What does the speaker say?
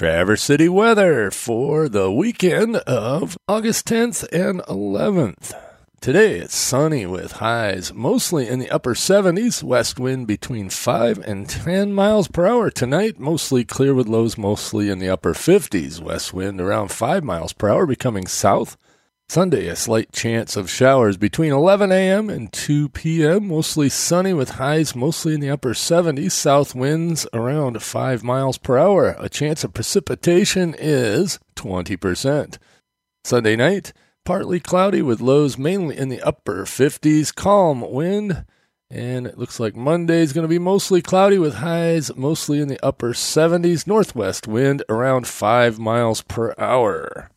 Traverse City weather for the weekend of August 10th and 11th. Today it's sunny with highs mostly in the upper 70s, west wind between 5 and 10 miles per hour. Tonight, mostly clear with lows mostly in the upper 50s, west wind around 5 miles per hour becoming south. Sunday, a slight chance of showers between 11 a.m. and 2 p.m. Mostly sunny with highs mostly in the upper 70s. South winds around 5 miles per hour. A chance of precipitation is 20%. Sunday night, partly cloudy with lows mainly in the upper 50s. Calm wind. And it looks like Monday is going to be mostly cloudy with highs mostly in the upper 70s. Northwest wind around 5 miles per hour.